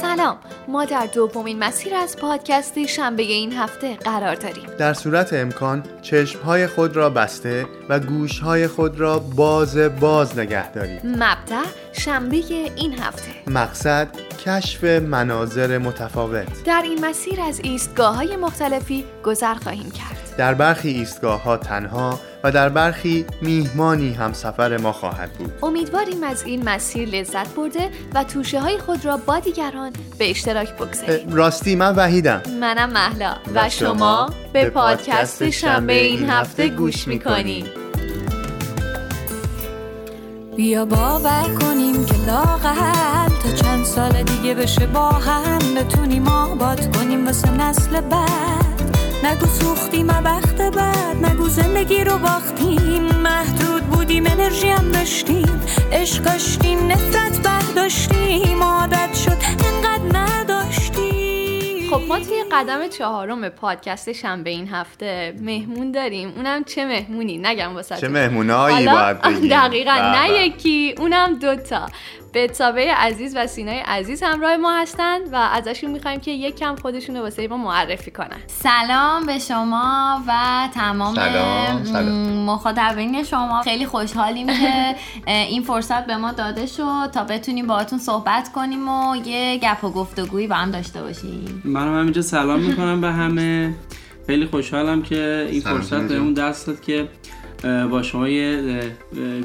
سلام ما در دومین مسیر از پادکست شنبه این هفته قرار داریم. در صورت امکان چشمهای خود را بسته و گوشهای خود را باز باز نگه دارید مبدع شنبه این هفته. مقصد کشف مناظر متفاوت. در این مسیر از ایستگاه های مختلفی گذر خواهیم کرد. در برخی ایستگاه ها تنها و در برخی میهمانی هم سفر ما خواهد بود. امیدواریم از این مسیر لذت برده و توشه های خود را با دیگران به اشتراک بگذارید راستی من وحیدم. منم محلا و شما به پادکست شنبه این هفته گوش می‌کنید بیا باور کنیم که لاغل تا چند سال دیگه بشه با هم. بتونیم آباد کنیم واسه نسل بعد. نگو سوختیم بخت بعد. نگو زندگی رو باختیم. محدود بودیم انرژی هم داشتیم. عشق داشتیم نفرت برداشتیم. عادت شد انقدر نداشتیم خب ما توی قدم چهارم پادکست شنبه این هفته مهمون داریم. اونم چه مهمونی؟ نگم واسه چه مهمونایی باید بگیم. دقیقا نه. یکی اونم دوتا. بتابه عزیز و سینای عزیز همراه ما هستن و ازشون می‌خوایم که یک کم خودشون رو واسه ما معرفی کنن سلام به شما و تمام سلام، سلام. م- مخاطبین شما خیلی خوشحالیم که این فرصت به ما داده شد تا بتونیم باهاتون صحبت کنیم و یه گپ و گفتگویی با هم داشته باشیم منم همینجا سلام می‌کنم به همه خیلی خوشحالم که این فرصت جان. بهمون دست داد که با شما یه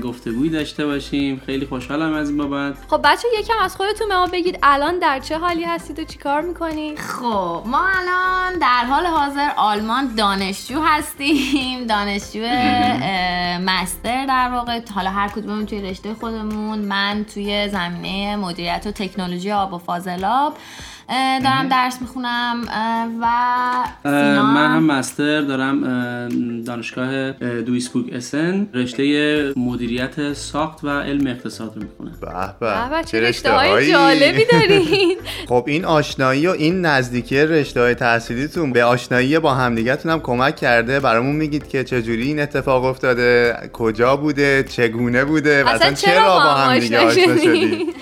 گفتگویی داشته باشیم. خیلی خوشحالم از این بابت. خب بچه یکم از خودتون به ما بگید الان در چه حالی هستید و چیکار می‌کنید؟ خب ما الان در حال حاضر آلمان دانشجو هستیم. دانشجو مستر در واقع. حالا هر کدوممون توی رشته خودمون. من توی زمینه مدیریت و تکنولوژی آب و فاضلاب. دارم درس می‌خونم و سینا. من هم مستر دارم اه، دانشگاه اه، دویسبورگ اسن. رشته مدیریت ساخت و علم اقتصاد رو می‌کنم به چه رشته های جالبی دارین خب این آشنایی و این نزدیکی رشته های تحصیلیتون به آشنایی با همدیگتون هم کمک کرده؟ برامون میگید که چجوری این اتفاق افتاده؟ کجا بوده؟ چگونه بوده؟ و اصلا چرا با همدیگه آشنا شدید؟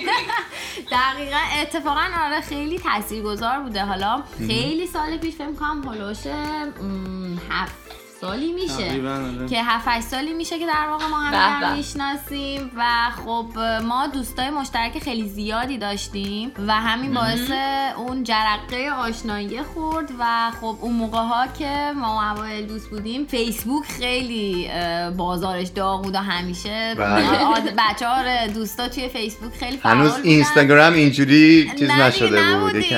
دقیقا اتفاقا آره خیلی تاثیرگذار بوده. حالا خیلی سال پیش فکر کنم هلوش هفت سالی میشه آره. که 7 8 سالی میشه که در واقع ما هم. می‌شناسیم و خب ما دوستای مشترک خیلی زیادی داشتیم و همین باعث اون جرقه آشنایی خورد و خب اون موقع ها که ما اوایل دوست بودیم فیسبوک خیلی بازارش داغ بود و همیشه بله. بچه ها دوستا توی فیسبوک خیلی فعال هنوز. اینستاگرام اینجوری چیز نشده بود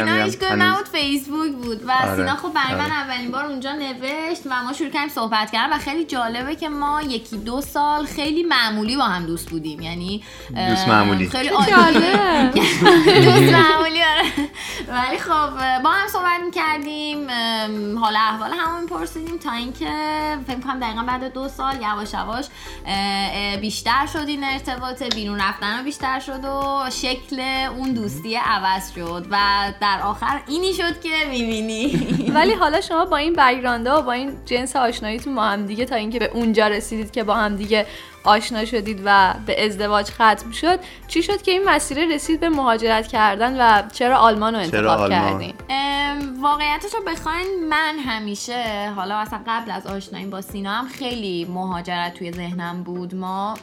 نبود فیسبوک بود و آره، سینا خب برای من آره. اولین بار اونجا نوشت و ما شروع کردیم صحبت کردن و خیلی جالبه که ما یکی دو سال خیلی معمولی با هم دوست بودیم. یعنی دوست معمولی. خیلی عادی جالب. دوست معمولی آره. ولی خب با هم صحبت می‌کردیم حال احوال همون پرسیدیم تا اینکه فکر کنم دقیقا بعد دو سال یواش یواش بیشتر شد این ارتباط بیرون رفتن بیشتر شد و شکل اون دوستی عوض شد و در آخر اینی شد که می‌بینی. ولی حالا شما با این بگرانده و با این جنس آشناییتون با هم دیگه تا اینکه به اونجا رسیدید که با هم دیگه آشنا شدید و به ازدواج ختم شد. چی شد که این مسیر رسید به مهاجرت کردن و چرا آلمان رو چرا انتخاب آلمان؟ کردین؟ واقعیتش رو بخواین من همیشه حالا اصلا قبل از آشنایی با سینا هم خیلی مهاجرت توی ذهنم بود. ما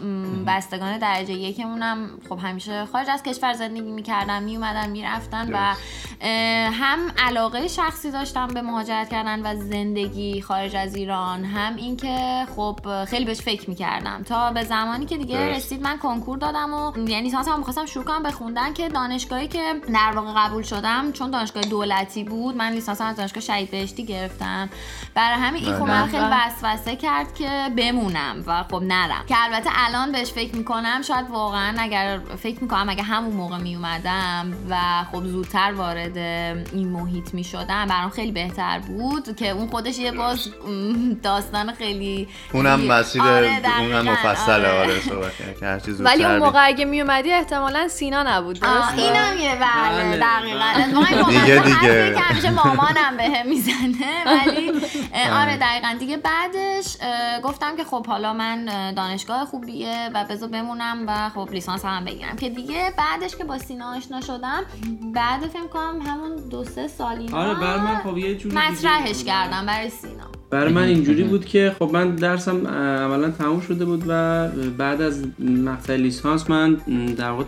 بستگان درجه یکمونم خب همیشه خارج از کشور زندگی می‌کردن میومدن می‌رفتن و هم علاقه شخصی داشتم به مهاجرت کردن و زندگی خارج از ایران هم اینکه خب خیلی بهش فکر می‌کردم. تا به زمانی که دیگه درست. رسید من کنکور دادم و یعنی لیسانس هم می‌خواستم شروع کنم به خوندن که دانشگاهی که در واقع قبول شدم چون دانشگاه دولتی بود من لیسانس از دانشگاه شهید بهشتی گرفتم. برای همین این خب بله. من خیلی وسوسه کرد که بمونم و خب نرم. که البته الان بهش فکر می‌کنم شاید واقعا اگر فکر می‌کنم اگه همون موقع میومدم و خب زودتر وارد این محیط می‌شدم برام خیلی بهتر بود که اون خودش یه باز داستان خیلی اونم مسیر آره، اونم مفصله آره. صحبت که هر چیز ولی اون موقع اگه می اومدی احتمالا سینا نبود درست اینم یه بله بله، دقیقاً. دیگه دیگه. که همیشه مامانم به می‌زنه ولی آره دقیقا. دیگه بعدش گفتم که خب حالا من اه، دانشگاه خوبیه و بذار بمونم و خب لیسانس هم بگیرم. که دیگه بعدش که با سینا آشنا شدم بعد فکر کنم همون دو سه سال اینا آره بر من خب یه جوری مطرحش. کردم برای سینا. برای من اینجوری بود که خب من درسم عملا تموم شده بود و بعد از مقطع لیسانس من در واقع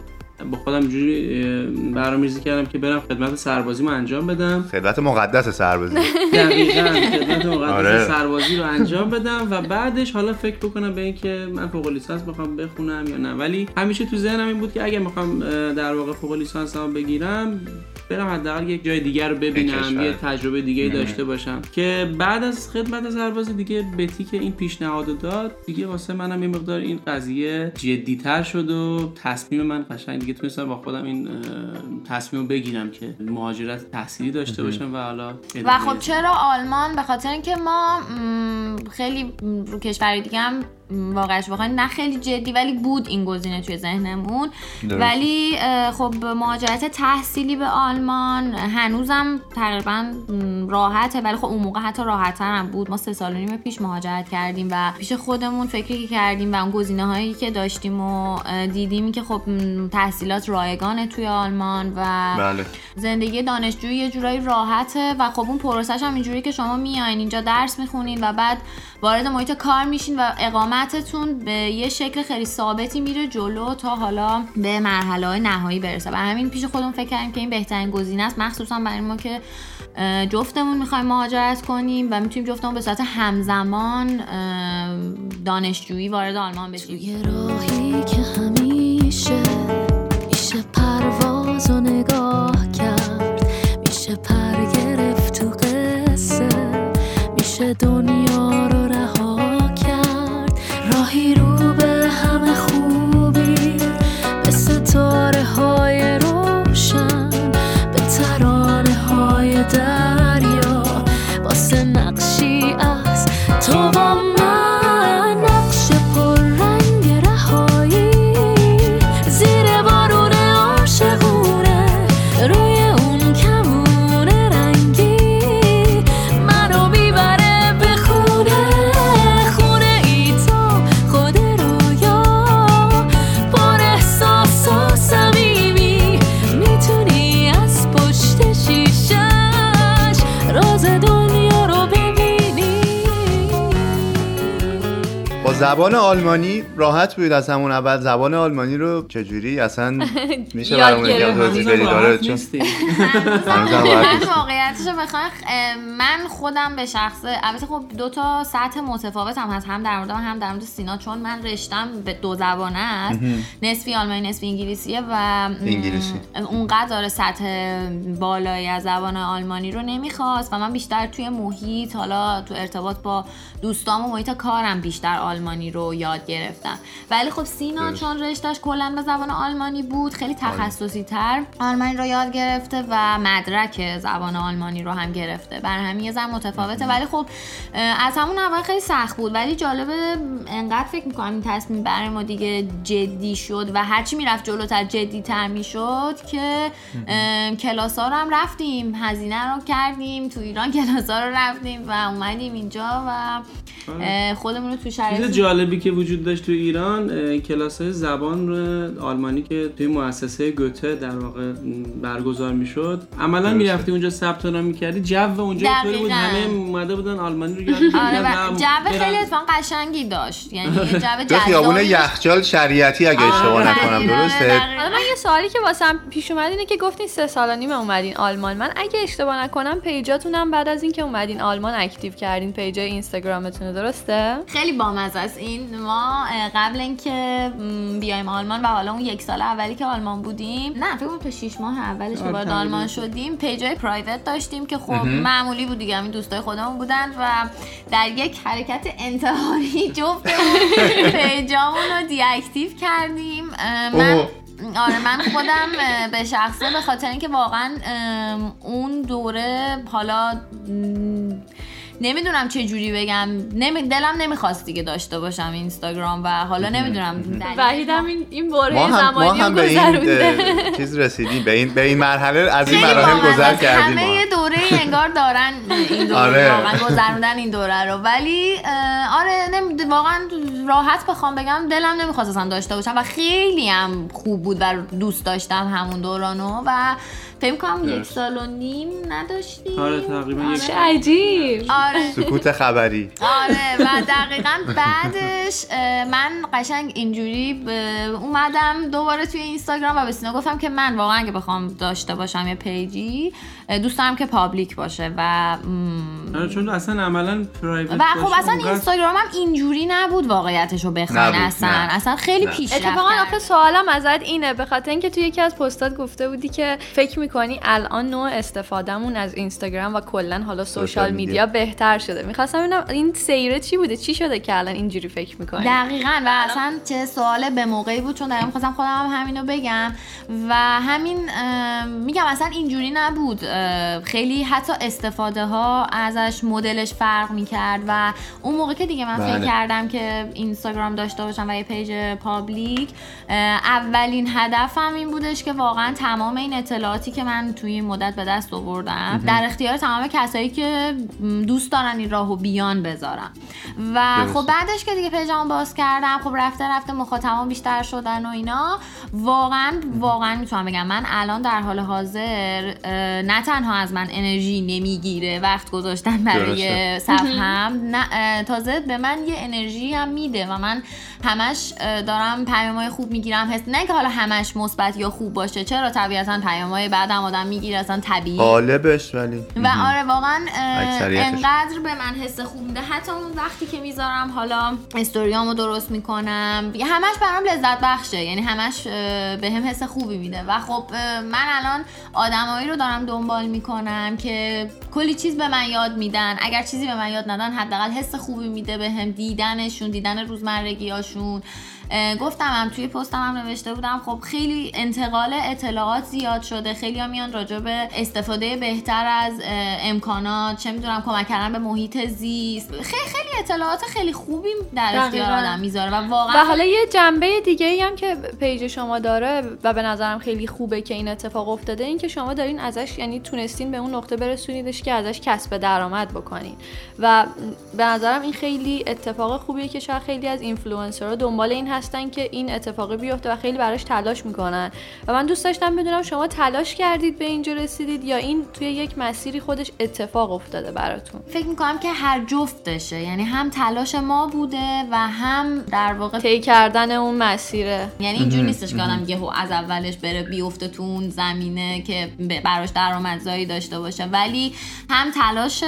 با خودم اینجوری اه، برنامه‌ریزی کردم که برم خدمت سربازیمو انجام بدم. خدمت مقدس سربازی. دقیقا خدمت مقدس آره. سربازی رو انجام بدم و بعدش حالا فکر بکنم به اینکه من فوق لیسانس بخوام بخونم یا نه. ولی همیشه تو ذهنم این بود که اگه می‌خوام در واقع فوق لیسانس هم بگیرم برم حداقل یک جای دیگر رو ببینم. یه تجربه دیگه داشته باشم. که بعد از خدمت سربازی دیگه بتی که این پیشنهاد رو داد دیگه واسه منم یه مقدار این قضیه جدیتر شد و تصمیم من قشنگ دیگه تونستم با خودم این تصمیم رو بگیرم که مهاجرت تحصیلی داشته باشم و حالا و خب چرا آلمان؟ به خاطر اینکه ما خیلی رو کشور دیگه هم واقعش واقعا نه خیلی جدی ولی بود این گزینه توی ذهنمون. ولی خب مهاجرت تحصیلی به آلمان هنوزم تقریبا راحته ولی خب اون موقع حتی راحت‌تر هم بود. ما سه سال و نیم پیش مهاجرت کردیم و پیش خودمون فکری که کردیم و اون گزینه هایی که داشتیم و دیدیم که خب تحصیلات رایگانه توی آلمان و بله. زندگی دانشجویی یه جورایی راحته و خب اون پروسش هم اینجوری که شما میاین اینجا درس می‌خونین و بعد وارد محیط کار میشین و اقامتتون به یه شکل خیلی ثابتی میره جلو تا حالا به مرحله های نهایی برسه. و همین پیش خودمون فکر کردیم که این بهترین گزینه است. مخصوصا برای ما که جفتمون می‌خوایم مهاجرت کنیم و می‌تونیم جفتمون به صورت همزمان دانشجویی وارد آلمان بشیم. یه راهی که همیشه میشه پرواز و نگاه زبان آلمانی راحت بود از همون اول. زبان آلمانی رو چجوری اصلا میشه یاد برامون یکم گرفت. توضیح بدید؟ آره چون واقعیتش رو بخوام من خودم به شخصه البته خب دو تا سطح متفاوت هم هست. هم در مورد هم در مورد سینا چون من رشتم به دو زبانه است. نصفی آلمانی نصفی انگلیسیه و انگلیسی. اونقدر داره سطح بالایی از زبان آلمانی رو نمی‌خواست و من بیشتر توی محیط حالا تو ارتباط با دوستام و محیط کارم بیشتر آلمانی رو یاد گرفتم. ولی خب سینا. چون رشتش کلا به زبان آلمانی بود خیلی تخصصی تر آلمانی رو یاد گرفته و مدرک زبان آلمانی رو هم گرفته. بر همین یه زن متفاوته. ولی خب از همون اول خیلی سخت بود. ولی جالبه انقدر فکر می‌کنم این تصمیم برای ما دیگه جدی شد و هرچی می‌رفت جلوتر جدی تر می‌شد که کلاس ها رو هم رفتیم هزینه رو کردیم تو ایران کلاس ها رو رفتیم و اومدیم اینجا و اه، خودمون رو تو شرایط جالبی که وجود داشت تو ایران کلاس های زبان رو آلمانی که توی مؤسسه گوته در واقع برگزار می‌شد. عملا. می‌رفتی اونجا ثبت نام می‌کردی. جو اونجا اینطوری بود. همه اومده بودن آلمانی رو یاد آره جو خیلی اتفاقا قشنگی داشت. یعنی یه جو تو خیابون یخچال شریعتی اگه آره، اشتباه نکنم درسته. حالا من یه سوالی که واسم پیش اومد اینه که گفتین سه سال و نیم اومدین آلمان. من اگه اشتباه نکنم پیجاتونم بعد از اینکه اومدین آلمان اکتیو کردین. پیجای اینستاگرامتون درسته؟ خیلی بامزه. است این ما قبل اینکه بیایم آلمان و حالا اون یک سال اولی که آلمان بودیم نه فکر کنم تا 6 ماه اولش که وارد. آلمان شدیم پیجای پرایوت داشتیم که خب معمولی بود دیگه همین دوستای خودمون بودن و در یک حرکت انتحاری جفتمون پیجامون رو دی اکتیو کردیم من. آره من خودم به شخصه به خاطر اینکه واقعا اون دوره حالا نمی‌دونم چه جوری بگم. نمی... دلم نمی‌خواست دیگه داشته باشم اینستاگرام و حالا نمی‌دونم. وحیدم این این بره ما هم, ما هم به این چیز رسیدیم. به این به این مرحله از این مراحل گذر کردیم همه دوره انگار دارن این دوره آره. واقعا گذروندن این دوره رو. ولی آره نمی... واقعا راحت بخوام بگم دلم نمی‌خواست اصلا داشته باشم و خیلی هم خوب بود و دوست داشتم همون دورانو و فکر کنم یک سال و نیم نداشتیم. آره تقریبا آره. چه عجیب. آره. سکوت خبری. آره و دقیقا بعدش من قشنگ اینجوری اومدم دوباره توی اینستاگرام و به سینا گفتم که من واقعا اگه بخوام داشته باشم یه page ی دوست دارم که public باشه و آره چون اصلا عملا private و خب اصلا اینستاگرام هم اینجوری نبود واقعیتش رو بخواین اصلا. نه. اصلا خیلی پیش اتفاقا آخه سوالم ازت اینه به خاطر اینکه توی یکی از پستات گفته بودی که فکر می‌کنی الان نوع استفادهمون از اینستاگرام و کلا حالا social media. بهتر شده. می‌خواستم ببینم این سیره چی بوده؟ چی شده که الان اینجوری فکر می‌کنی؟ دقیقا و اصلا چه سوال به موقعی بود چون دقیقا می‌خواستم خودم هم همینو بگم. و همین میگم اصلا اینجوری نبود. خیلی حتی استفاده ها ازش مدلش فرق می‌کرد و اون موقع که دیگه من فکر بله. کردم که اینستاگرام داشته باشم و یه page public اولین هدفم این بودش که واقعا تمام این اطلاعاتی که من توی این مدت به دست آوردم در اختیار تمام کسایی که دوست دارن این راهو بیان بذارم. و خب بعدش که دیگه پیجمو باز کردم خب رفته رفته مخاطبان بیشتر شدن و اینا واقعا واقعا می‌تونم بگم من الان در حال حاضر نه تنها از من انرژی نمی‌گیره وقت گذاشتن برای صفحم نه تازه به من یه انرژی هم میده و من همش دارم پیامای خوب می‌گیرم. حس نه که حالا همش مثبت یا خوب باشه چرا؟ طبیعتا پیامای بعدم آدم می‌گیره اصلا طبیعی. غالبش ولی. و آره واقعا انقدر به من حس خوب میده. حتی اون وقتی که می‌ذارم حالا استوریامو درست می‌کنم. همش برام لذت بخشه. یعنی همش به هم حس خوبی میده. و خب من الان آدمایی رو دارم دنبال می‌کنم که کلی چیز به من یاد میدن. اگر چیزی به من یاد ندن حداقل حس خوبی میده به هم دیدنشون دیدن 书 گفتم هم توی پستم هم نوشته بودم. خب خیلی انتقال اطلاعات زیاد شده. خیلی هم میان راجع به استفاده بهتر از امکانات چه می‌دونم کمک کردن به محیط زیست. خیلی خیلی اطلاعات خیلی خوبی در اختیار آدم می‌ذاره و واقعا و حالا یه جنبه دیگه ای هم که پیج شما داره و به نظرم خیلی خوبه که این اتفاق افتاده این که شما دارین ازش یعنی تونستین به اون نقطه برسونیدش که ازش کسب درآمد بکنین. و به نظرم این خیلی اتفاق خوبیه که شاید خیلی از اینفلوئنسرها دنبال این هستن که این اتفاقی بیفته و خیلی براش تلاش می‌کنن. و من دوست داشتم بدونم شما تلاش کردید به اینجا رسیدید یا این توی یک مسیری خودش اتفاق افتاده براتون؟ فکر می‌کنم که هر جفتشه یعنی هم تلاش ما بوده و هم در واقع طی کردن اون مسیره. یعنی اینجوری نیستش که آدم یهو از اولش بره بیفته تو اون زمینه که براش درآمدزایی داشته باشه. ولی هم تلاش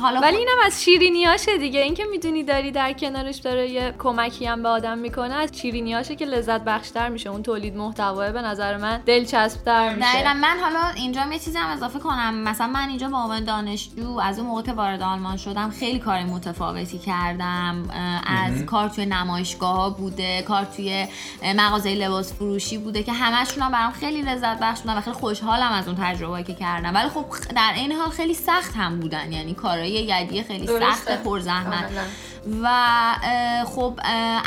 حالا ولی اینم از شیرینیاشه دیگه. اینکه می‌دونی داری در کنارش داره یه کمکی هم به آدم می‌کنه. از شیرینیاشه که لذت بخشتر میشه. اون تولید محتوا به نظر من دلچسبتر میشه. دقیقا. من حالا اینجا یه چیزی هم اضافه کنم. مثلا من اینجا به عنوان دانشجو از اون موقع که وارد آلمان شدم خیلی کار متفاوتی کردم. از کار توی نمایشگاه ها بوده کار توی مغازه لباس فروشی بوده که همشون هم برام خیلی لذت بخش بودن و خیلی خوشحالم از اون تجربه که کردم. ولی خب در این حال خیلی سخت هم بودن. یعنی کارهای یدی خیلی سخت پرزحمت. و خب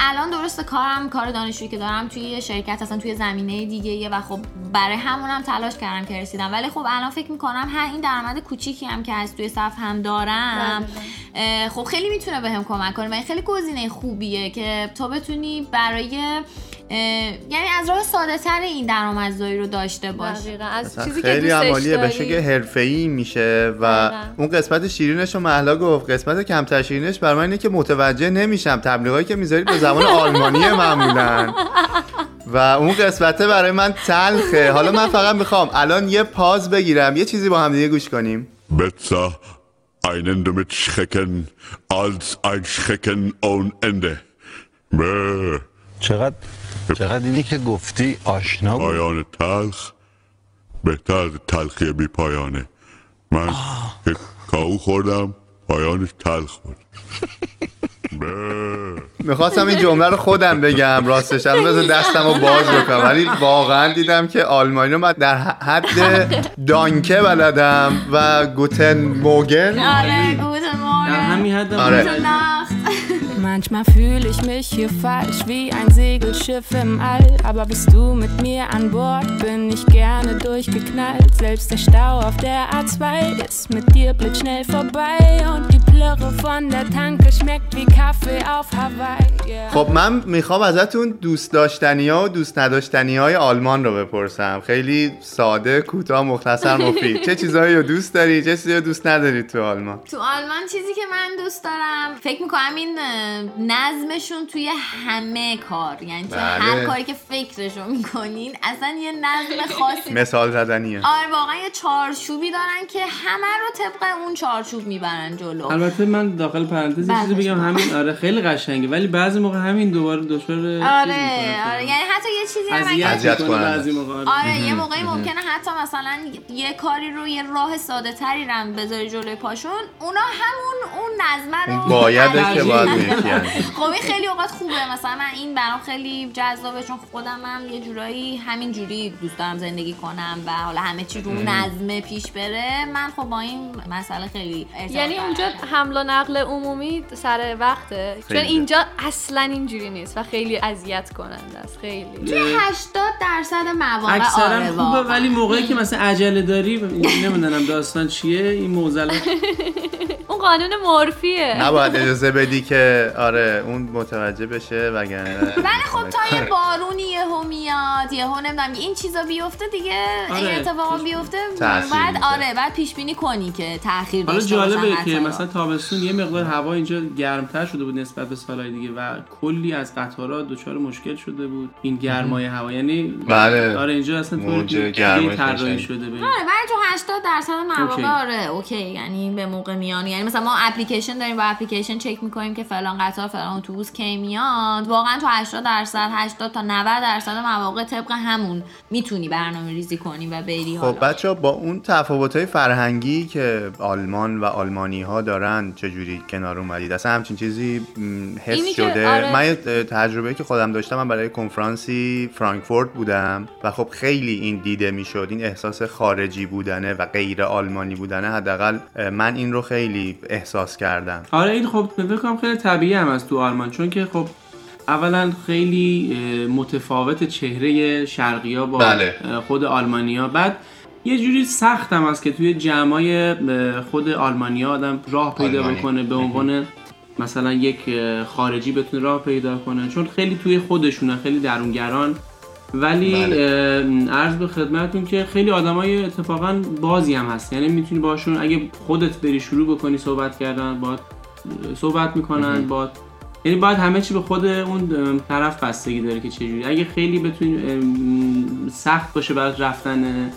الان درست کارم کار دانشجویی که دارم توی شرکت اصلا توی زمینه دیگه و خب برای همونم تلاش کردم که رسیدم. ولی خب الان فکر می‌کنم هر این درآمد کوچیکی هم که از توی صف هم دارم خب خیلی می‌تونه بهم کمک کنه و خیلی گزینه خوبیه که تو بتونی برای یعنی از راه ساده تر این درآمدزایی رو داشته باش. از چیزی خیلی که عمالیه بشه که حرفه‌ای میشه و اون قسمت شیرینش رو محلا گفت. قسمت کمتر شیرینش برای من اینه که متوجه نمیشم. تبلیغایی که می‌ذارید به زبان آلمانی معمولا و اون قسمته برای من تلخه. حالا من فقط می‌خوام الان یه پاز بگیرم. یه چیزی با هم دیگه گوش کنیم. Besser einen damit schrecken als ein Schrecken ohne Ende. چقدر چقدر اینی که گفتی آشنا بود؟ پایان تلخ. بهتر از تلخی بی پایانه. من که کاهو خوردم پایانش تلخ بود. می‌خواستم این جمله رو خودم بگم راستش. هم بذار دستم رو باز بکنم. ولی واقعا دیدم که آلمانی رو من در حد دانکه بلدم و گوتن موگن آره گوتن در همین حد آره. Manchmal fühle ich mich hier falsch wie ein Segelschiff im All. Aber bist du mit mir an Bord, bin ich gerne durchgeknallt. Selbst der Stau auf der A2 ist mit dir blitzschnell vorbei. Und die Plörre von der Tanke schmeckt wie Kaffee auf Hawaii. Yeah. خب من می‌خوام ازتون دوست داشتنی ها و دوست نداشتنی های آلمان رو بپرسم خیلی ساده کوتاه مختصر مفید چه چیزهایی رو دوست داری چه چیزهایی رو دوست نداری تو آلمان تو آلمان چیزی که من دوست دارم فکر می‌کنم این نظمشون توی همه کار یعنی توی بله. هر کاری که فکرشو می‌کنین اصلا یه نظم خاصی مثال زدنیه آره واقعا یه چارچوبی دارن که همه رو طبق اون چارچوب می‌برن جلو البته من داخل پرانتز چیزی بعدش بگم همین آره خیلی قشنگه ولی بعضی موقع همین دوباره چیز آره می‌کنه. آره یعنی حتی یه چیزی هم. بعضی موقع آره. آره یه موقعی ممکنه حتی مثلا یه کاری رو یه راه ساده تری رم بذاری جلوی پاشون اونا همون اون نظمه رو اون بایده که باید. خب این خیلی اوقات خوبه. مثلا من این برام خیلی جذابه چون خودم هم یه جورایی همین جوری دوست دارم زندگی کنم و حالا همه چی رو نظمه پیش بره. من خب با این مسئله خیلی یعنی. اونجا حمل و نقل عمومی سر وقته. چون. اینجا اصلا اینجوری نیست و خیلی اذیت کننده است. خیلی. توی 80 درصد مواقع اکثرا آره خوبه. ولی موقعی که مثلا عجله داری نمی‌دونم داستان چیه این موزلات اون قانون مورفیه نباید اجازه بدی که آره اون متوجه بشه وگرنه ولی خب تا یه بارونی یهو میاد یهو نمی‌دونم این چیزا بیفته دیگه آره. این اتفاقا بیفته بعد. آره بعد پیش بینی کنی که تاخیر حالا جالبه. که مثلا تابستون یه مقدار هوا اینجا گرمتر شده بود نسبت به سالهای دیگه و کلی از قطارها دچار مشکل شده بود این گرمای هوا یعنی بله. آره اینجا اصلا گرمای طراحی. شده به آره ولی تو 80 درصد مواقع. آره اوکی یعنی به موقع میان یعنی مثلا ما اپلیکیشن داریم با اپلیکیشن چک می‌کنیم که فلان قطار فلان اتوبوس کی میاد واقعا تو 80 درصد 80 تا 90 درصد مواقع طبق همون می‌تونی برنامه ریزی کنی و بری خب حالا. بچه با اون تفاوت های فرهنگی که آلمان و آلمانی ها دارن چجوری کنار اومدید؟ اصلا همچین چیزی حس شده؟ آره. من تجربه که خودم داشتم من برای کنفرانسی فرانکفورت بودم و خب خیلی این دیده می‌شد این احساس خارجی بودنه و غیر آلمانی بودنه حداقل من این رو خیلی احساس کردم. آره این خب فکر کنم خیلی طبیعی هم از تو آلمان چون که خب اولا خیلی متفاوت چهره شرقیا با بله. خود آلمانیا بعد یه جوری سخت هم است که توی جمعای خود آلمانیا آدم راه پیدا آلمانی. بکنه به عنوان مثلا یک خارجی بتونه راه پیدا کنه چون خیلی توی خودشونه خیلی درونگران ولی بله. عرض به خدمتتون که خیلی آدمای اتفاقا بازی هم هست یعنی می‌تونی باشون اگه خودت بری شروع بکنی صحبت کردن با صحبت می‌کنن با یعنی باید همه چی به خود اون طرف بستگی داره که چجوری. اگه خیلی بتونی سخت باشه برات رفتن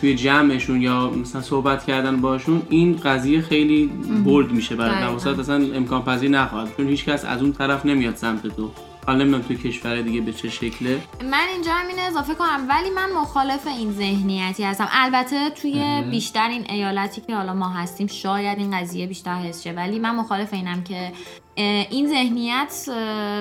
توی جمعشون یا مثلا صحبت کردن باشون این قضیه خیلی برد میشه برای. نواسط اصلا امکان پذیر نخواهد چون هیچ کس از اون طرف نمیاد سمت تو. حالا نمی‌دونم توی کشور دیگه به چه شکله. من اینجا هم اینو اضافه کنم ولی من مخالف این ذهنیتی هستم. البته توی بیشتر این ایالتی که حالا ما هستیم شاید این قضیه بیشتر حس شه ولی من مخالف اینم که این ذهنیت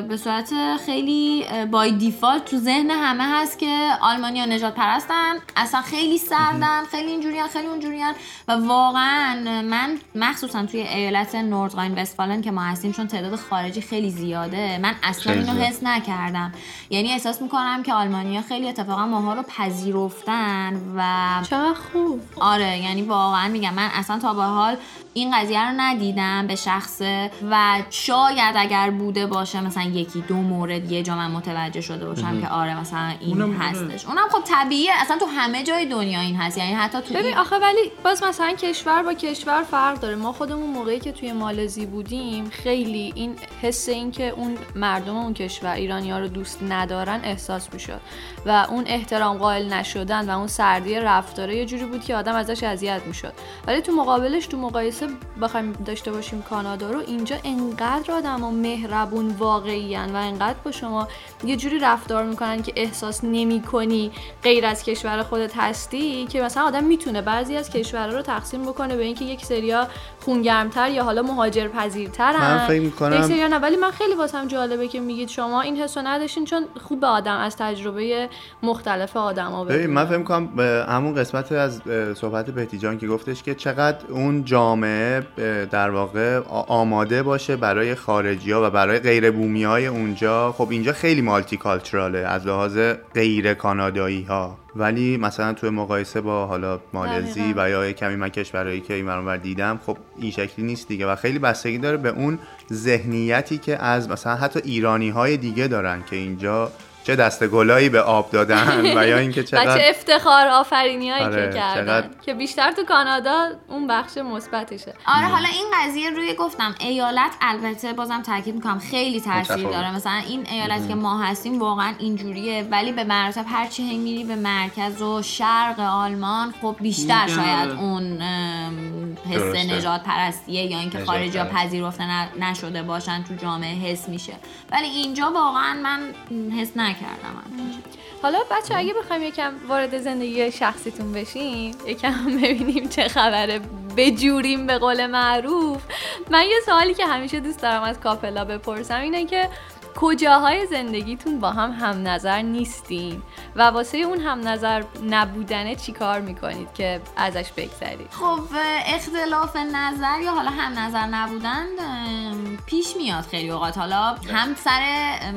به صورت خیلی بای دیفالت تو ذهن همه هست که آلمانیا نجات پرستن اصلا خیلی سردن خیلی اینجوریان خیلی اونجوریان و واقعا من مخصوصا توی ایالت نوردراین وستفالن که ما هستیم چون تعداد خارجی خیلی زیاده من اصلا اینو. حس نکردم. یعنی احساس می‌کنم که آلمانیا خیلی اتفاقا ماها رو پذیرفتن و چقدر خوب. آره یعنی واقعا میگم من اصلا تا به حال این قضیه رو ندیدم به شخصه و شاید اگر بوده باشه مثلا یکی دو مورد یه جا من متوجه شده باشم که آره مثلا این اونم. هستش. اونم خب طبیعیه. اصلا تو همه جای دنیا این هست. یعنی حتی تو ببین آخه ولی باز مثلا کشور با کشور فرق داره. ما خودمون موقعی که توی مالزی بودیم خیلی این حس این که اون مردم اون کشور ایرانیا رو دوست ندارن احساس می‌شد. و اون احترام قائل نشدن و اون سردی رفتاره یه جوری بود که آدم ازش اذیت می‌شد. ولی تو مقابلش تو مقایسه بخوایم داشته باشیم کانادا رو اینجا انقدر آدم و مهربون واقعیان و انقدر با شما یه جوری رفتار می‌کنن که احساس نمی‌کنی غیر از کشور خودت هستی که مثلا آدم می‌تونه بعضی از کشورها رو تقسیم بکنه به اینکه یک سریا خونگرمتر یا حالا مهاجر پذیرترن من فکر می‌کنم- ولی من خیلی واسم جالبه که میگید شما این حسو نداشتین چون خوب به آدم از تجربه مختلف آدما ببین من فکر می‌کنم همون قسمت از صحبت بهتی جان که گفتش که چقدر اون جامعه در واقع آماده باشه برای خارجی ها و برای غیر بومی های اونجا. خب اینجا خیلی مالتی کالچراله از لحاظ غیر کانادایی ها ولی مثلا توی مقایسه با حالا مالزی. و یا کمی من کشورهایی که این ور دیدم خب این شکلی نیست دیگه و خیلی بستگی داره به اون ذهنیتی که از مثلا حتی ایرانی های دیگه دارن که اینجا چه دست گلایی به آب دادن و یا اینکه و چه چقدر افتخار آفرینی هایی آره، که کردن چقدر- که بیشتر تو کانادا اون بخش مثبتشه آره حالا این قضیه روی گفتم ایالت البته بازم تاکید می‌کنم خیلی تاثیر. داره مثلا این ایالتی که ما هستیم واقعا اینجوریه ولی به مراتب هرچی هی میری به مرکز و شرق آلمان خب بیشتر شاید. اون حس. نجات پرستیه یا اینکه نجات خارجی ها پرستی. پذیرفته نشده باشن تو جامعه حس میشه ولی اینجا واقعا من حس نکردم چیزی. حالا بچه اگه بخوایم یکم وارد زندگی شخصیتون بشیم یکم ببینیم چه خبره بجوریم به قول معروف من یه سوالی که همیشه دوست دارم از کاپلا بپرسم اینه که کجاهای زندگیتون با هم هم نظر نیستین؟ و واسه اون هم نظر نبودنه چی کار می‌کنید که ازش بگذرید؟ خب اختلاف نظر یا حالا هم نظر نبودن پیش میاد خیلی اوقات. حالا هم سر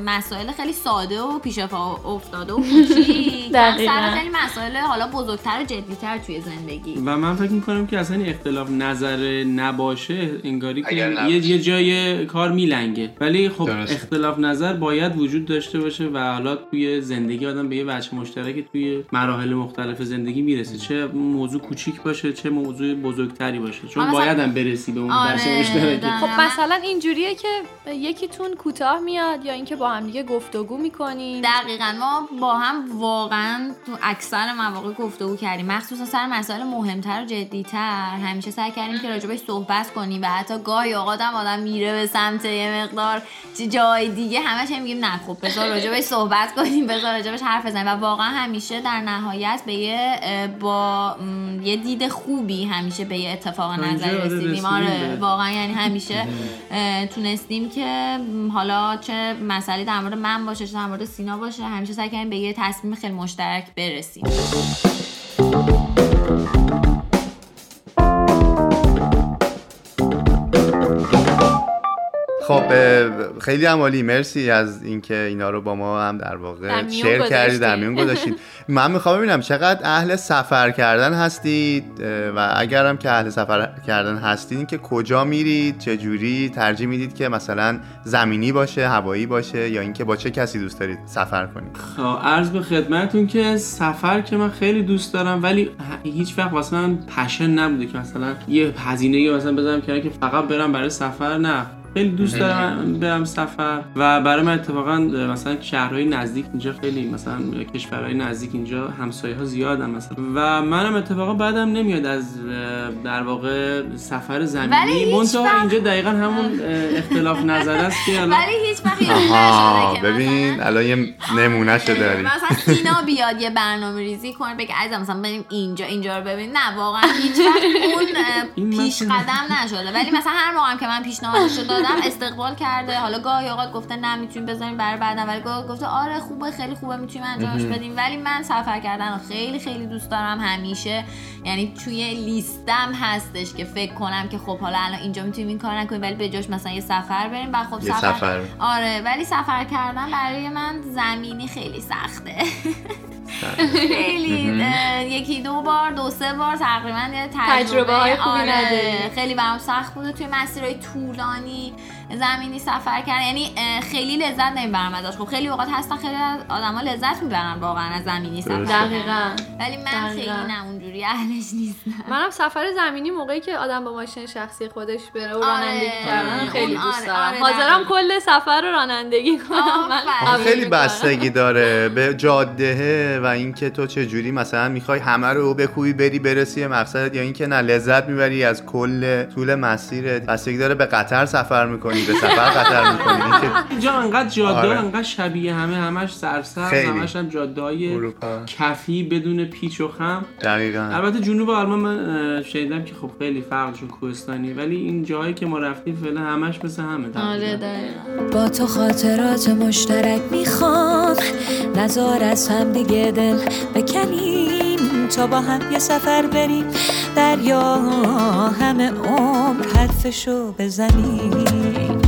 مسائل خیلی ساده و پیش پا افتاده و کوچیک هم. سر خیلی مسائل حالا بزرگتر و جدیتر توی زندگی. و من فکر می‌کنم که اصلا اختلاف نظر نباشه انگاری که یه, جای کار میلنگه. ولی خب. اختلاف نظر باید وجود داشته باشه و حالا توی زندگی آدم به یه وجه مشترک توی مراحل مختلف زندگی می‌رسه. چه موضوع کوچیک باشه چه موضوع بزرگتری باشه. چون آره، مثلا- باید هم برسی به اون آره، دقیقاً. خب مثلا اینجوریه که یکیتون کوتاه میاد یا اینکه با هم دیگه گفتگو می‌کنین دقیقا. ما با هم واقعا تو اکثر مواقع گفتگو کردیم. مخصوصا سر مسائل مهمتر و جدیتر. همیشه سعی کردیم که راجبش صحبت کنیم و حتی گاهی اوقات هم آدم میره به سمت یه مقدار جای دیگه همش هم میگیم نه خب بذار راجبش صحبت کنیم بذار راجبش حرف بزنیم. و واقعا همیشه در نهایت به یه با یه دید خوبی همیشه به یه اتفاق نظری آره رسیدیم. آره واقعا یعنی همیشه تونستیم که حالا چه مسئله در مورد من باشه چه در مورد سینا باشه همیشه سعی کردیم به یه تصمیم خیلی مشترک برسیم. خب خیلی هم عالی. مرسی از اینکه اینا رو با ما هم در واقع شیر کردید در. میون گذاشتید من می‌خوام ببینم چقدر اهل سفر کردن هستید و اگرم که اهل سفر کردن هستید که کجا میرید چه جوری ترجیح می‌دید که مثلا زمینی باشه هوایی باشه یا اینکه با چه کسی دوست دارید سفر کنید؟ خب عرض به خدمتتون که سفر که من خیلی دوست دارم ولی هیچ وقت واسه من پشن نبوده که مثلا یه هزینه مثلا بذارم که فقط برم برای سفر نه. خیلی دوست دارم برم سفر. و برای من اتفاقا مثلا شهرهای نزدیک اینجا خیلی مثلا کشورهای نزدیک اینجا همسایه ها زیادن مثلا. و منم اتفاقا بعدم نمیاد از در واقع سفر زمینی. منتها وقت- اینجا دقیقا همون اختلاف نظر است که ولی هیچ وقت ببین الان یه نمونه شو داری. مثلا سینا بیاد یه برنامه ریزی کنه بگه عزیزم مثلا بریم اینجا اینجا رو ببین نه واقعا هیچ وقت اون پیش قدم نشده. ولی مثلا هر موقع که من پیشنهادش رو دادم استقبال کرده. حالا گاهی اوقات گفته نه می‌تونیم بذاریم برای بعدا ولی گاهی گفته آره خوبه خیلی خوبه می‌تونیم انجامش بدیم. ولی من سفر کردن خیلی خیلی دوست دارم همیشه. یعنی توی لیستم هستش که فکر کنم که خب حالا الان اینجا می‌تونیم این کار نکنیم ولی به جاش مثلا یه سفر بریم. و خب سفر. آره ولی سفر کردن برای من زمینی خیلی سخته. خیلی اه، یکی دو بار دو سه بار تقریبا یه تجربه, تجربه های خوبی آره،. خیلی برام سخت بوده توی مسیرهای طولانی زمینی سفر کردن یعنی خیلی لذت نمی‌برم ازش خب خیلی اوقات هستن خیلی از آدما لذت می‌برن واقعا از زمینی سفر. دقیقاً. ولی من دقیقاً. خیلی نه اونجوری اهلش نیستم منم سفر زمینی موقعی که آدم با ماشین شخصی خودش بره و آره. رانندگی کردن خیلی دوست آره، دارم آره، حاضرم. کل سفر رو رانندگی کنم من خیلی. بستگی داره به جاده و اینکه تو چه جوری مثلا می‌خوای همه رو بکوبی بری برسی به مقصدت یا اینکه نه لذت می‌بری از کل طول مسیرت بستگی داره به قطر سفر می‌کنی می‌کنی به سفر قطر می‌کنی اینجا انقدر جاده آره. انقدر شبیه همه همش سرسبز خیلی. همش هم جاده های اروپا. کفی بدون پیچ و خم دقیقا البته جنوب آلمان من شنیدم که خب خیلی فرق چون کوهستانی ولی این جاهایی که ما رفتیم فعلا همش مثل همه. آره دقیقا با تو خاطرات مشترک می‌خوام نزار از هم دیگه دل بکنیم تا با هم یه سفر بریم دریا همه عمر حرفشو بزنیم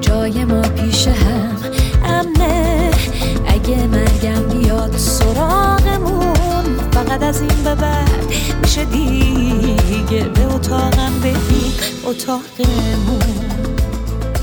جای ما پیش هم امنه. اگه مرگم بیاد سراغمون فقط از این به بعد میشه دیگه. به اتاقم بریم اتاقمون.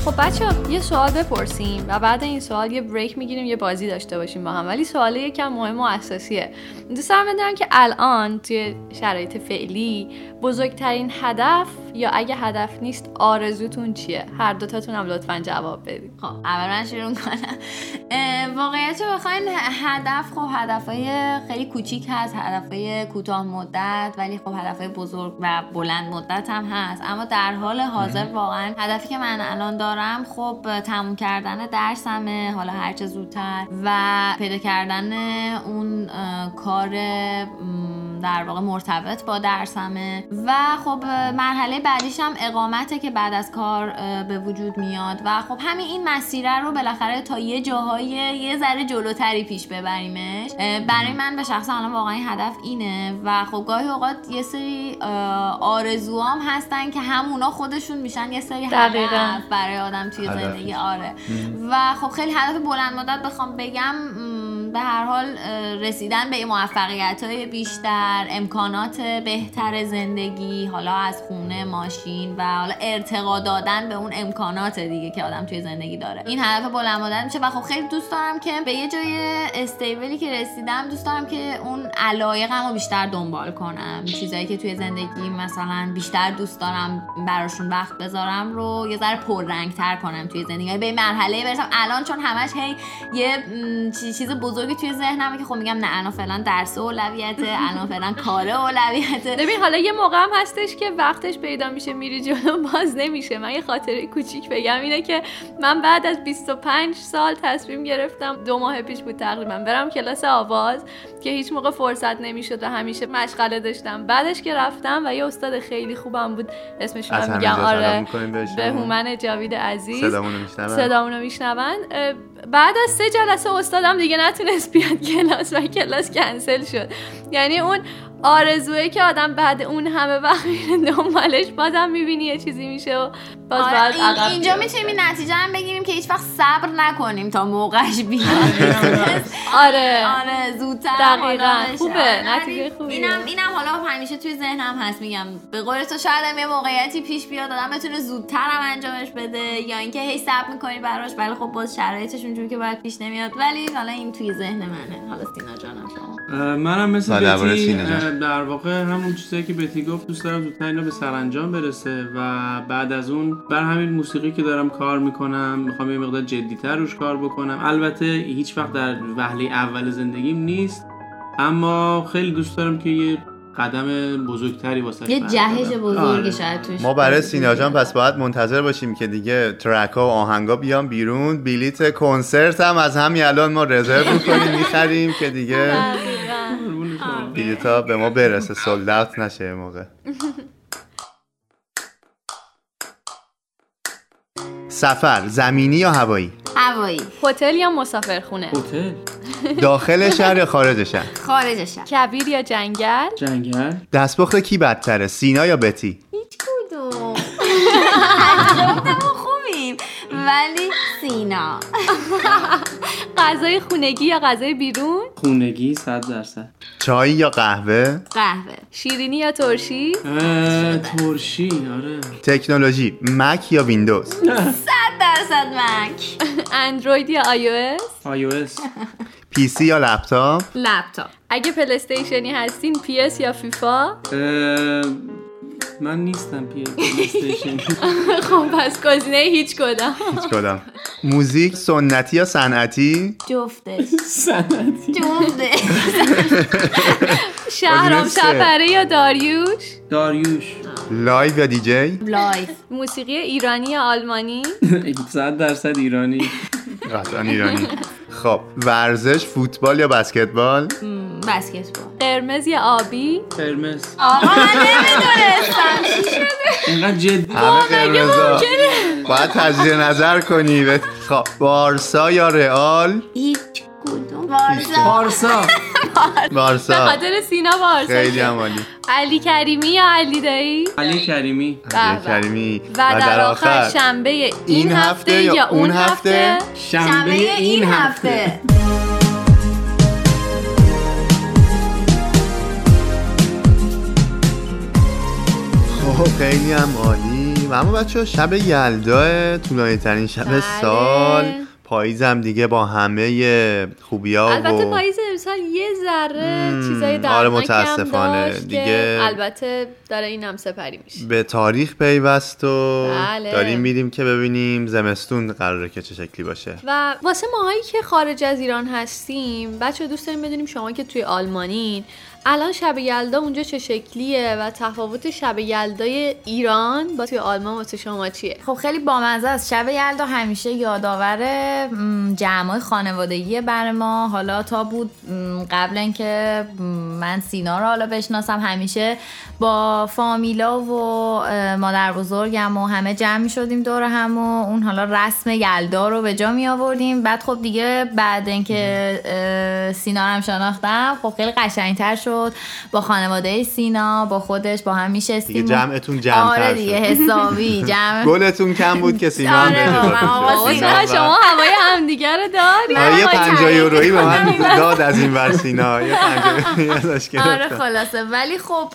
خب بچه یه سوال بپرسیم و بعد این سوال یه بریک می‌گیریم یه بازی داشته باشیم با هم. ولی سوال یکم مهم و اساسیه. دوست دارم بدونم که الان توی شرایط فعلی بزرگترین هدف یا اگه هدف نیست آرزوتون چیه؟ هر دوتاتون هم لطفا جواب بدید خب اول من شروع کنم. واقعیت رو بخواین هدف خب هدفهای خیلی کوچیک هست هدفهای کوتاه مدت ولی خب هدفهای بزرگ و بلند مدت هم هست. اما در حال حاضر واقعا هدفی که من الان دارم خب تموم کردن درسمه حالا هرچه زودتر. و پیدا کردن اون کار در واقع مرتبط با درسمه. و خب مرحله بعدیش هم اقامته که بعد از کار به وجود میاد. و خب همین این مسیره رو بالاخره تا یه جاهای یه ذره جلوتری پیش ببریمش. برای من به شخص الان واقعا این هدف اینه. و خب گاهی اوقات یه سری آرزوام هستن که همونا خودشون میشن یه سری. هدف برای آدم توی. زندگی. آره. و خب خیلی هدف بلند مدت بخوام بگم به هر حال رسیدن به موفقیت های بیشتر امکانات بهتر زندگی حالا از خونه ماشین و حالا ارتقا دادن به اون امکانات دیگه که آدم توی زندگی داره. این هدف بلند مدت میشه و خب خیلی دوست دارم که به یه جای استیبلی که رسیدم دوست دارم که اون علایقم رو بیشتر دنبال کنم. چیزایی که توی زندگی مثلا بیشتر دوست دارم براشون وقت بذارم رو یه ذره پررنگ تر کنم توی زندگی. یعنی به مرحله برسم. الان چون همش هی یه چیز بزرگی توی ذهنمه که خب میگم نه الان فعلا درس اولویته الان فعلا کار اولویته. ببین حالا یه موقع هم هستش که وقتش پیدا میشه میری جلو باز نمیشه. من یه خاطره کوچیک بگم اینه که من بعد از 25 سال تصمیم گرفتم دو ماه پیش بود تقریبا برم کلاس آواز که هیچ موقع فرصت نمی‌شد و همیشه مشغله داشتم. بعدش که رفتم و یه استاد خیلی خوبم بود هم میگم آره. به هومن جاوید عزیز. صدامونو میشنون؟ صدامونو میشنون. بعد از سه جلسه استادم دیگه نتونست بیاد کلاس و کلاس کنسل شد. یعنی اون آرزوه که آدم بعد اون همه وقت میره دنبالش بازم می‌بینی یه چیزی میشه و باز آره، باید این- عقب اینجا. می‌تونیم این نتیجه هم بگیریم که هیچ وقت صبر نکنیم تا موقعش بیاد. آره. آره زودتر دقیقاً. خوبه، آره، نتیجه ولی خوبیه. اینم اینم حالا همیشه توی ذهنم هست میگم به قول تو شاید یه موقعیتی پیش بیاد آدم بتونه زودتر هم انجامش بده یا اینکه هی صبر می‌کنی براش ولی خب باز شرایطش اونجوری که باید پیش نمیاد. ولی حالا این توی ذهن منه. حالا سینا جانم شما. منم مثل در واقع همون چیزایی که بتی گفت دوست دارم زودتر اینا به سرانجام برسه و بعد از اون بر همین موسیقی که دارم کار می‌کنم می‌خوام یه مقدار جدیتر روش کار بکنم. البته هیچ وقت در وهله اول زندگیم نیست اما خیلی دوست دارم که یه قدم بزرگتری واسه یه جهش بزرگی شاید توش ما برای. سینا جان پس باید منتظر باشیم که دیگه ترک ها و آهنگا بیان بیرون. بلیت کنسرت هم از همین الان ما رزرو می‌کنیم می‌خریم که دیگه بلیت ها به ما برسه سولد اوت نشه یه موقع. سفر زمینی یا هوایی؟ هوایی. هتل یا مسافرخونه؟ هتل. داخل شهر یا خارج شهر؟ خارج شهر. کبیر یا جنگل؟ جنگل. دستپخت کی بدتره سینا یا بتی؟ هیچ کدوم. ولی سینا. غذای خونگی یا غذای بیرون؟ خونگی صد درصد. چای یا قهوه؟ قهوه. شیرینی یا ترشی؟ ترشی آره. تکنولوژی مک یا ویندوز؟ صد درصد مک. اندروید یا iOS؟ iOS. PC یا لپتاپ؟ لپتاپ. اگه پلیستیشنی هستین PES یا فیفا؟ من نیستم پی خب پس گزینه هیچ کدام. هیچ کدام. موزیک سنتی یا صنعتی؟ جفتش سنتی جفتش شهرام. شبره یا داریوش؟ داریوش. لایو یا دیجی؟ لایف موسیقی ایرانی یا آلمانی؟ 100 درصد ایرانی. قطعا ایرانی. خب ورزش فوتبال یا بسکتبال؟ بسکتبال. قرمز یا آبی؟ قرمز. آقا من نمی‌دونستم. چی شده؟ اینقدر جدی. همه قرمزا. باید تجدید نظر کنی. خب بارسا یا رئال؟ هیچ کدوم. بارسا. پارسا به بارسا. خاطر سینا بارسا. خیلی هم عالی. علی کریمی یا علی دایی؟ علی کریمی. علی به. کریمی. و در آخر شنبه این هفته یا اون هفته؟ شنبه این هفته. خب خیلی هم عالی و اما بچه شب یلدا طولانی ترین شب بله. سال پاییزم دیگه با همه خوبی ها البته و پاییز امسال یه ذره چیزای آره، دردناکی هم متاسفانه. داشت دیگه- البته داره این هم سپری میشه به تاریخ پیوست و بله. داریم میریم که ببینیم زمستون قراره که چه شکلی باشه و واسه ماهایی که خارج از ایران هستیم بچه دوست داریم بدونیم شما که توی آلمانین الان شب یلدا اونجا چه شکلیه و تفاوت شب یلدای ایران با توی آلمان واسه شما چیه؟ خب خیلی بامزه است. شب یلدا همیشه یادآور م، جمعای خانوادگی بر ما. حالا تا بود قبل اینکه من سینا رو حالا بشناسم همیشه با فامیلا و مادر بزرگم و همه جمع می شدیم دور هم و اون حالا رسم یلدا رو به جا می آوردیم بعد خب دیگه بعد اینکه سینا رو هم شناختم خب خیلی قشنگتر شد. با خانواده سینا با خودش با هم میشستیم. دیگه جمعتون جمع‌تر آره دیگه شد. حسابی جمع. گلتون کم بود که سینا آره، چرا و- شما هوای همدیگه رو داری؟ آره، یه آقای پنجاه تعریف. یورویی به من داد از این ور سینا. یه پنجاه یورویی ازش آره گرفتم خلاصه. ولی خب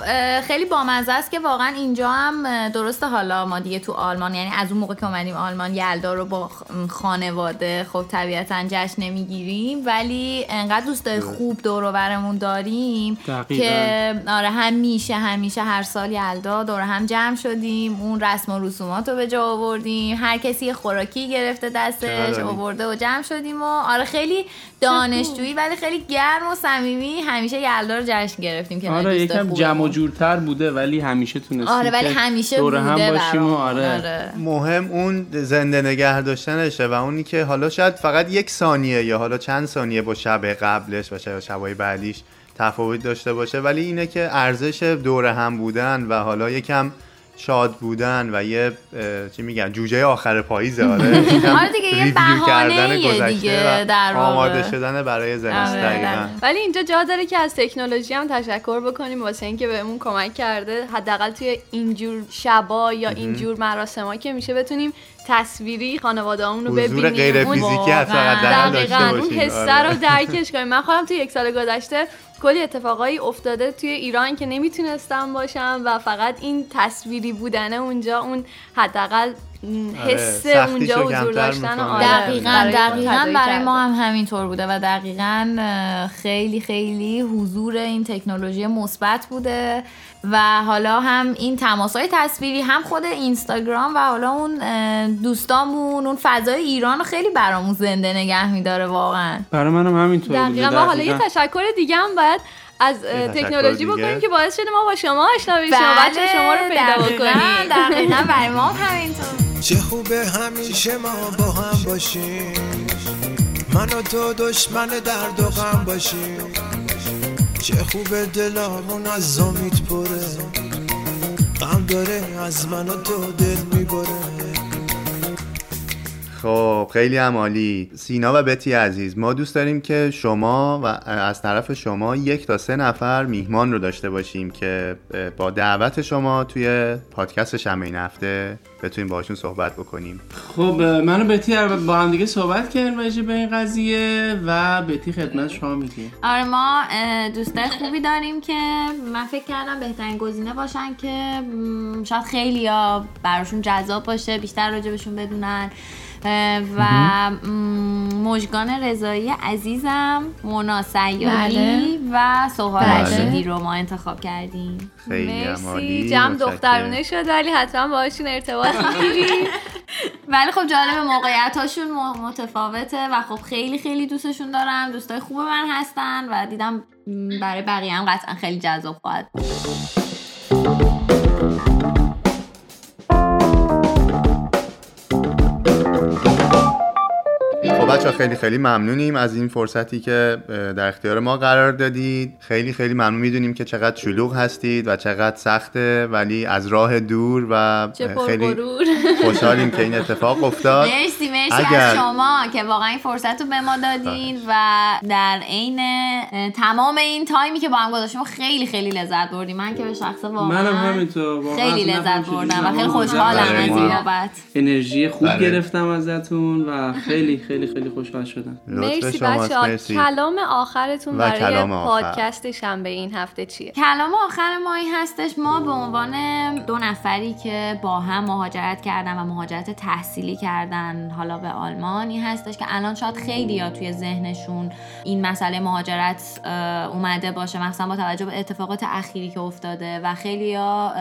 خیلی بامزه است که واقعا اینجا هم درسته. حالا ما دیگه تو آلمان یعنی از اون موقع که اومدیم آلمان یلدا رو با خانواده خب طبیعتا جشن نمی‌گیریم. ولی انقدر دوستای خوب دور و برمون داریم دقیقاً. که آره همیشه همیشه هر سال یلدا دور هم جمع شدیم اون رسم و رسومات رو به جا آوردیم هر کسی یه خوراکی گرفته دستش. آورده و جمع شدیم و آره خیلی دانشجویی ولی خیلی گرم و صمیمی همیشه یلدا رو جشن گرفتیم که آره یکم جمع و جورتر بوده ولی همیشه تونستیم آره ولی همیشه دور هم باشیم و برامون. آره, مهم اون زنده نگه داشتنشه و اونی که حالا شاید فقط یک ثانیه یا حالا چند ثانیه با شب قبلش و شب شبای بعدیش تفاوت داشته باشه ولی اینه که ارزش دور هم بودن و حالا یکم شاد بودن و یه چی میگن جوجه آخر پاییزه آره. آره دیگه یه کردن گذشته و در. آماده شدن برای زمستون آره،. ولی اینجا جا داره که از تکنولوژی هم تشکر بکنیم واسه اینکه بهمون کمک کرده. حداقل توی اینجور شبا یا اینجور مراسما که میشه بتونیم تصویری خانواده‌مون رو حضور ببینیم. غیر فیزیکی اون. حسه آره. رو درکش کنیم. من خودم توی یک سال گذشته کلی اتفاقایی افتاده توی ایران که نمی‌تونستم باشم و فقط این تصویری بودنه اونجا اون حداقل آره، حس اونجا حضور داشتن. آره، دقیقا دقیقا تداعی برای. ما هم همینطور بوده و دقیقا خیلی خیلی حضور این تکنولوژی مثبت بوده و حالا هم این تماس های تصویری هم خود اینستاگرام و حالا اون دوستامون اون فضای ایران رو خیلی برامون زنده نگه میداره واقعا برای منم همینطور بوده دقیقا و حالا یه دقیقاً. تشکر دیگه هم باید از یه تشکر تکنولوژی. بکنیم که باعث شده ما با شما آشنا بشیم و بچه شما رو پیدا بکنیم. دقیقا برای ما هم همینطور. چه خوبه همیشه ما با هم باشیم. من و تو دشمن درد و غم باشیم. چه خوبه دلامون از زمید پره. غم داره از من و تو دل می‌بره. خب خیلی هم عالی. سینا و بتی عزیز ما دوست داریم که شما و از طرف شما یک تا سه نفر میهمان رو داشته باشیم که با دعوت شما توی پادکست شنبه این هفته بتونیم باشون صحبت بکنیم. خب منو بتی با هم دیگه صحبت کردیم راجع به این قضیه و بتی خدمت شما میگه. آره ما دوستای خوبی داریم که من فکر کردم بهترین گزینه باشن که شاید خیلی براشون جذاب باشه بیشتر راجبشون بدونن. و مژگان رضایی عزیزم مونا سیاری و سوها بله. رشیدی رو ما انتخاب کردیم. مرسی. جمع. دخترونه شد ولی حتما باهاشون ارتباط می‌گیریم. ولی خب جالب موقعیت هاشون متفاوته و خب خیلی خیلی دوستشون دارم دوستای خوب من هستن و دیدم برای بقیه هم قطعا خیلی جذاب خواهد بود. بچه خیلی خیلی ممنونیم از این فرصتی که در اختیار ما قرار دادید. خیلی خیلی ممنون. می‌دونیم که چقدر شلوغ هستید و چقدر سخته ولی از راه دور و خیلی خوشحالیم که این اتفاق افتاد. مرسی مرسی اگر... از شما که واقعا این فرصت رو به ما دادین و در عین تمام این تایمی که با هم گذاشتیم خیلی خیلی لذت بردیم. من که به شخص واقعا منم همینطور. خیلی لذت بردم و خیلی خوشحالم از این بابت. انرژی خوب بله. گرفتم ازتون و خیلی خیلی خیلی خوشحال شدم. مرسی بچه کلام آخرتون برای پادکست شنبه این هفته چیه؟ کلام آخر ما این هستش. ما به عنوان دو نفری که با هم مهاجرت کردن و مهاجرت تحصیلی کردن حالا به آلمان این هستش که الان شاید خیلی ها توی ذهنشون این مسئله مهاجرت اومده باشه. مثلا با توجه به اتفاقات اخیری که افتاده و خیلی ها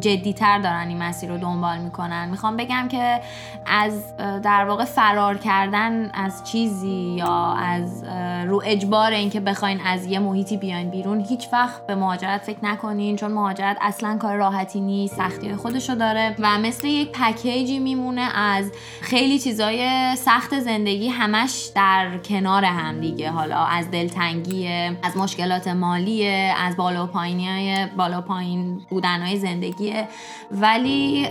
جدیتر دارن این مسیر رو دنبال می‌کنن. می‌خوام بگم که از در واقع فرار کردن از چیزی یا از رو اجبار اینکه بخواین از یه محیطی بیاین بیرون هیچ وقت به مهاجرت فکر نکنین چون مهاجرت اصلا کار راحتی نیست سختی خودشو داره و مثل یک پکیجی میمونه از خیلی چیزای سخت زندگی همش در کنار هم دیگه. حالا از دلتنگی از مشکلات مالی از بالا و پایینی بالا پایین بودن های زندگیه. ولی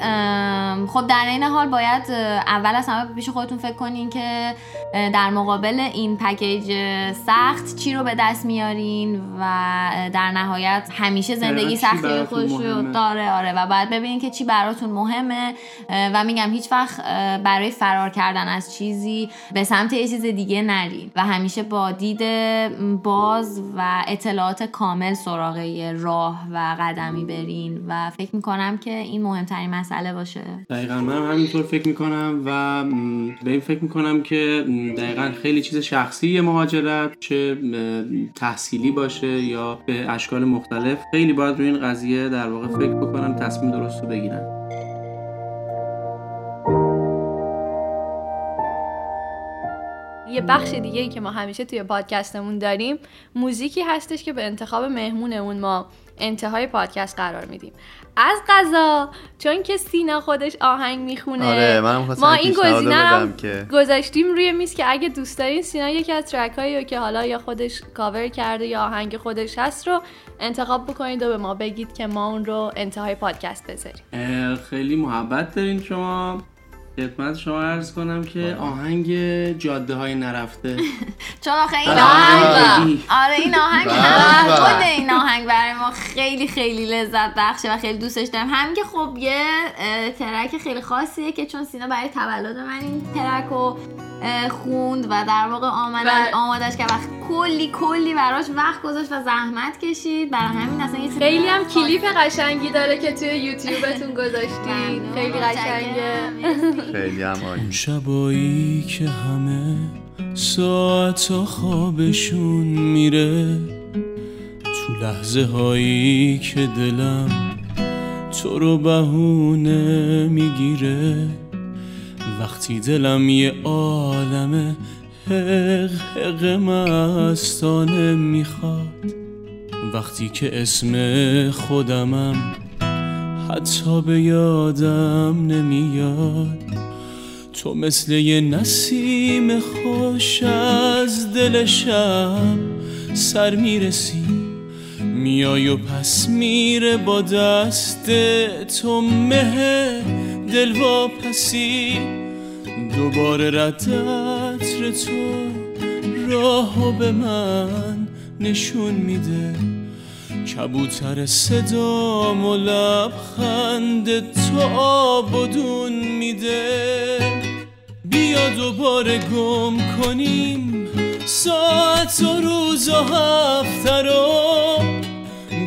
خب در این حال باید اول از همه پیش خودتون فکر کنین که در مقابل این پکیج سخت چی رو به دست میارین و در نهایت همیشه زندگی سختی خودش رو داره آره و باید ببینین که چی براتون مهمه. و میگم هیچ وقت برای فرار کردن از چیزی به سمت یه چیز دیگه نرین و همیشه با دید باز و اطلاعات کامل سراغ راه و قدمی برین. و فکر می‌کنم که این مهمترین مسئله باشه. دقیقا من همینطور فکر می‌کنم و به این فکر می‌کنم که دقیقا خیلی چیز شخصی مهاجرت چه تحصیلی باشه یا به اشکال مختلف خیلی باید روی این قضیه در واقع فکر بکنم تصمیم درست رو بگیرن یه بخش دیگه ای که ما همیشه توی پادکستمون داریم موزیکی هستش که به انتخاب مهمونمون ما انتهای پادکست قرار میدیم. از قضا چون که سینا خودش آهنگ می‌خونه. آره ما این گزینه که... گذاشتیم روی میز که اگه دوست دارین سینا یکی از ترک هایی که حالا یا خودش کاور کرده یا آهنگ خودش هست رو انتخاب بکنید و به ما بگید که ما اون رو انتهای پادکست بذاریم. خیلی محبت دارین شما. خدمت شما عرض کنم که آهنگ جاده های نرفته. چون آخه این آهنگ آره این آهنگ خود این آهنگ برای ما خیلی خیلی لذت بخشه و خیلی دوستش دارم. هم که خب یه ترک خیلی خاصیه که چون سینا برای تولد من این ترک رو خوند و در واقع آمدن آمادش که وقت کلی کلی براش وقت گذاشت و زحمت کشید. برای همین اصلا یه خیلی هم کلیپ قشنگی داره که توی یوتیوبتون گذاشتین. خیلی قشنگه. خیلی هم اون شبایی که همه ساعت خوابشون میره تو لحظه هایی که دلم تو رو بهونه می‌گیره وقتی دلم یه عالمه حق حق مستانه می‌خواد وقتی که اسم خودمم حتی به یادم نمیاد. تو مثل یه نسیم خوش از دل شب سر می‌رسی. میای و پس میره با دست تو مه دل پسی دوباره ردتر تو راهو به من نشون میده. کبوتر صدام و لبخند تو آبادون میده. بیا دوباره گم کنیم ساعت و روز و هفته رو.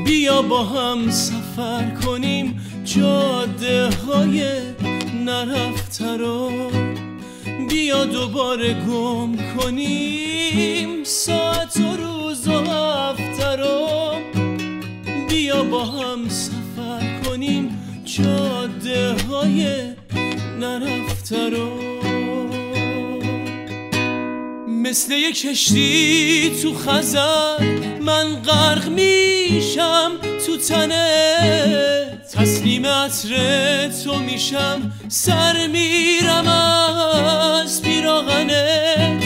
بیا با هم سفر کنیم جاده های نرفته رو. بیا دوباره گم کنیم ساعت و روز و هفته رو. با هم سفر کنیم جاده های نرفته رو. مثل یک کشتی تو خزر من غرق میشم تو تنت تسلیم عطر تو میشم. سر میرم از پیراغنت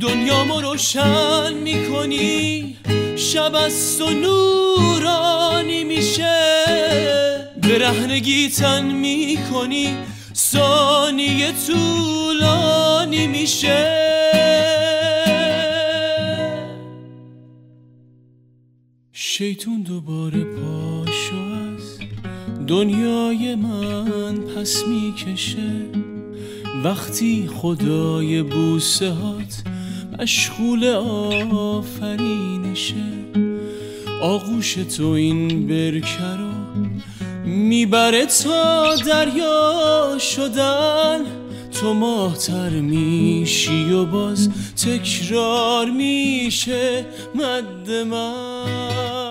دنیامو روشن می‌کنی. شب از تو نورانی میشه. برهنگی تن می‌کنی ثانیه طولانی میشه. شیطون دوباره پاشو از دنیای من پس می‌کشه. وقتی خدای بوسه هات مشغول آفرینشه. آغوش تو این برکه رو می‌بره تا دریا شدن. تو ماهتر میشی و باز تکرار میشه مد من.